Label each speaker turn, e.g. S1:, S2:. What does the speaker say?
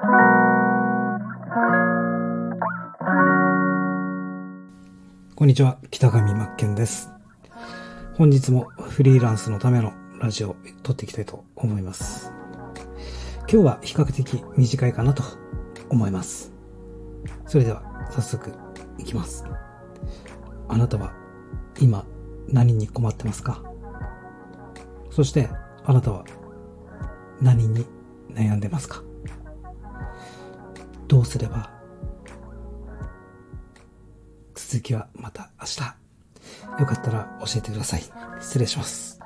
S1: こんにちは、北上真剣です。本日もフリーランスのためのラジオを撮っていきたいと思います。今日は比較的短いかなと思います。それでは早速いきます。あなたは今何に困ってますか？そしてあなたは何に悩んでますか？どうすれば続きはまた明日よかったら教えてください。失礼します。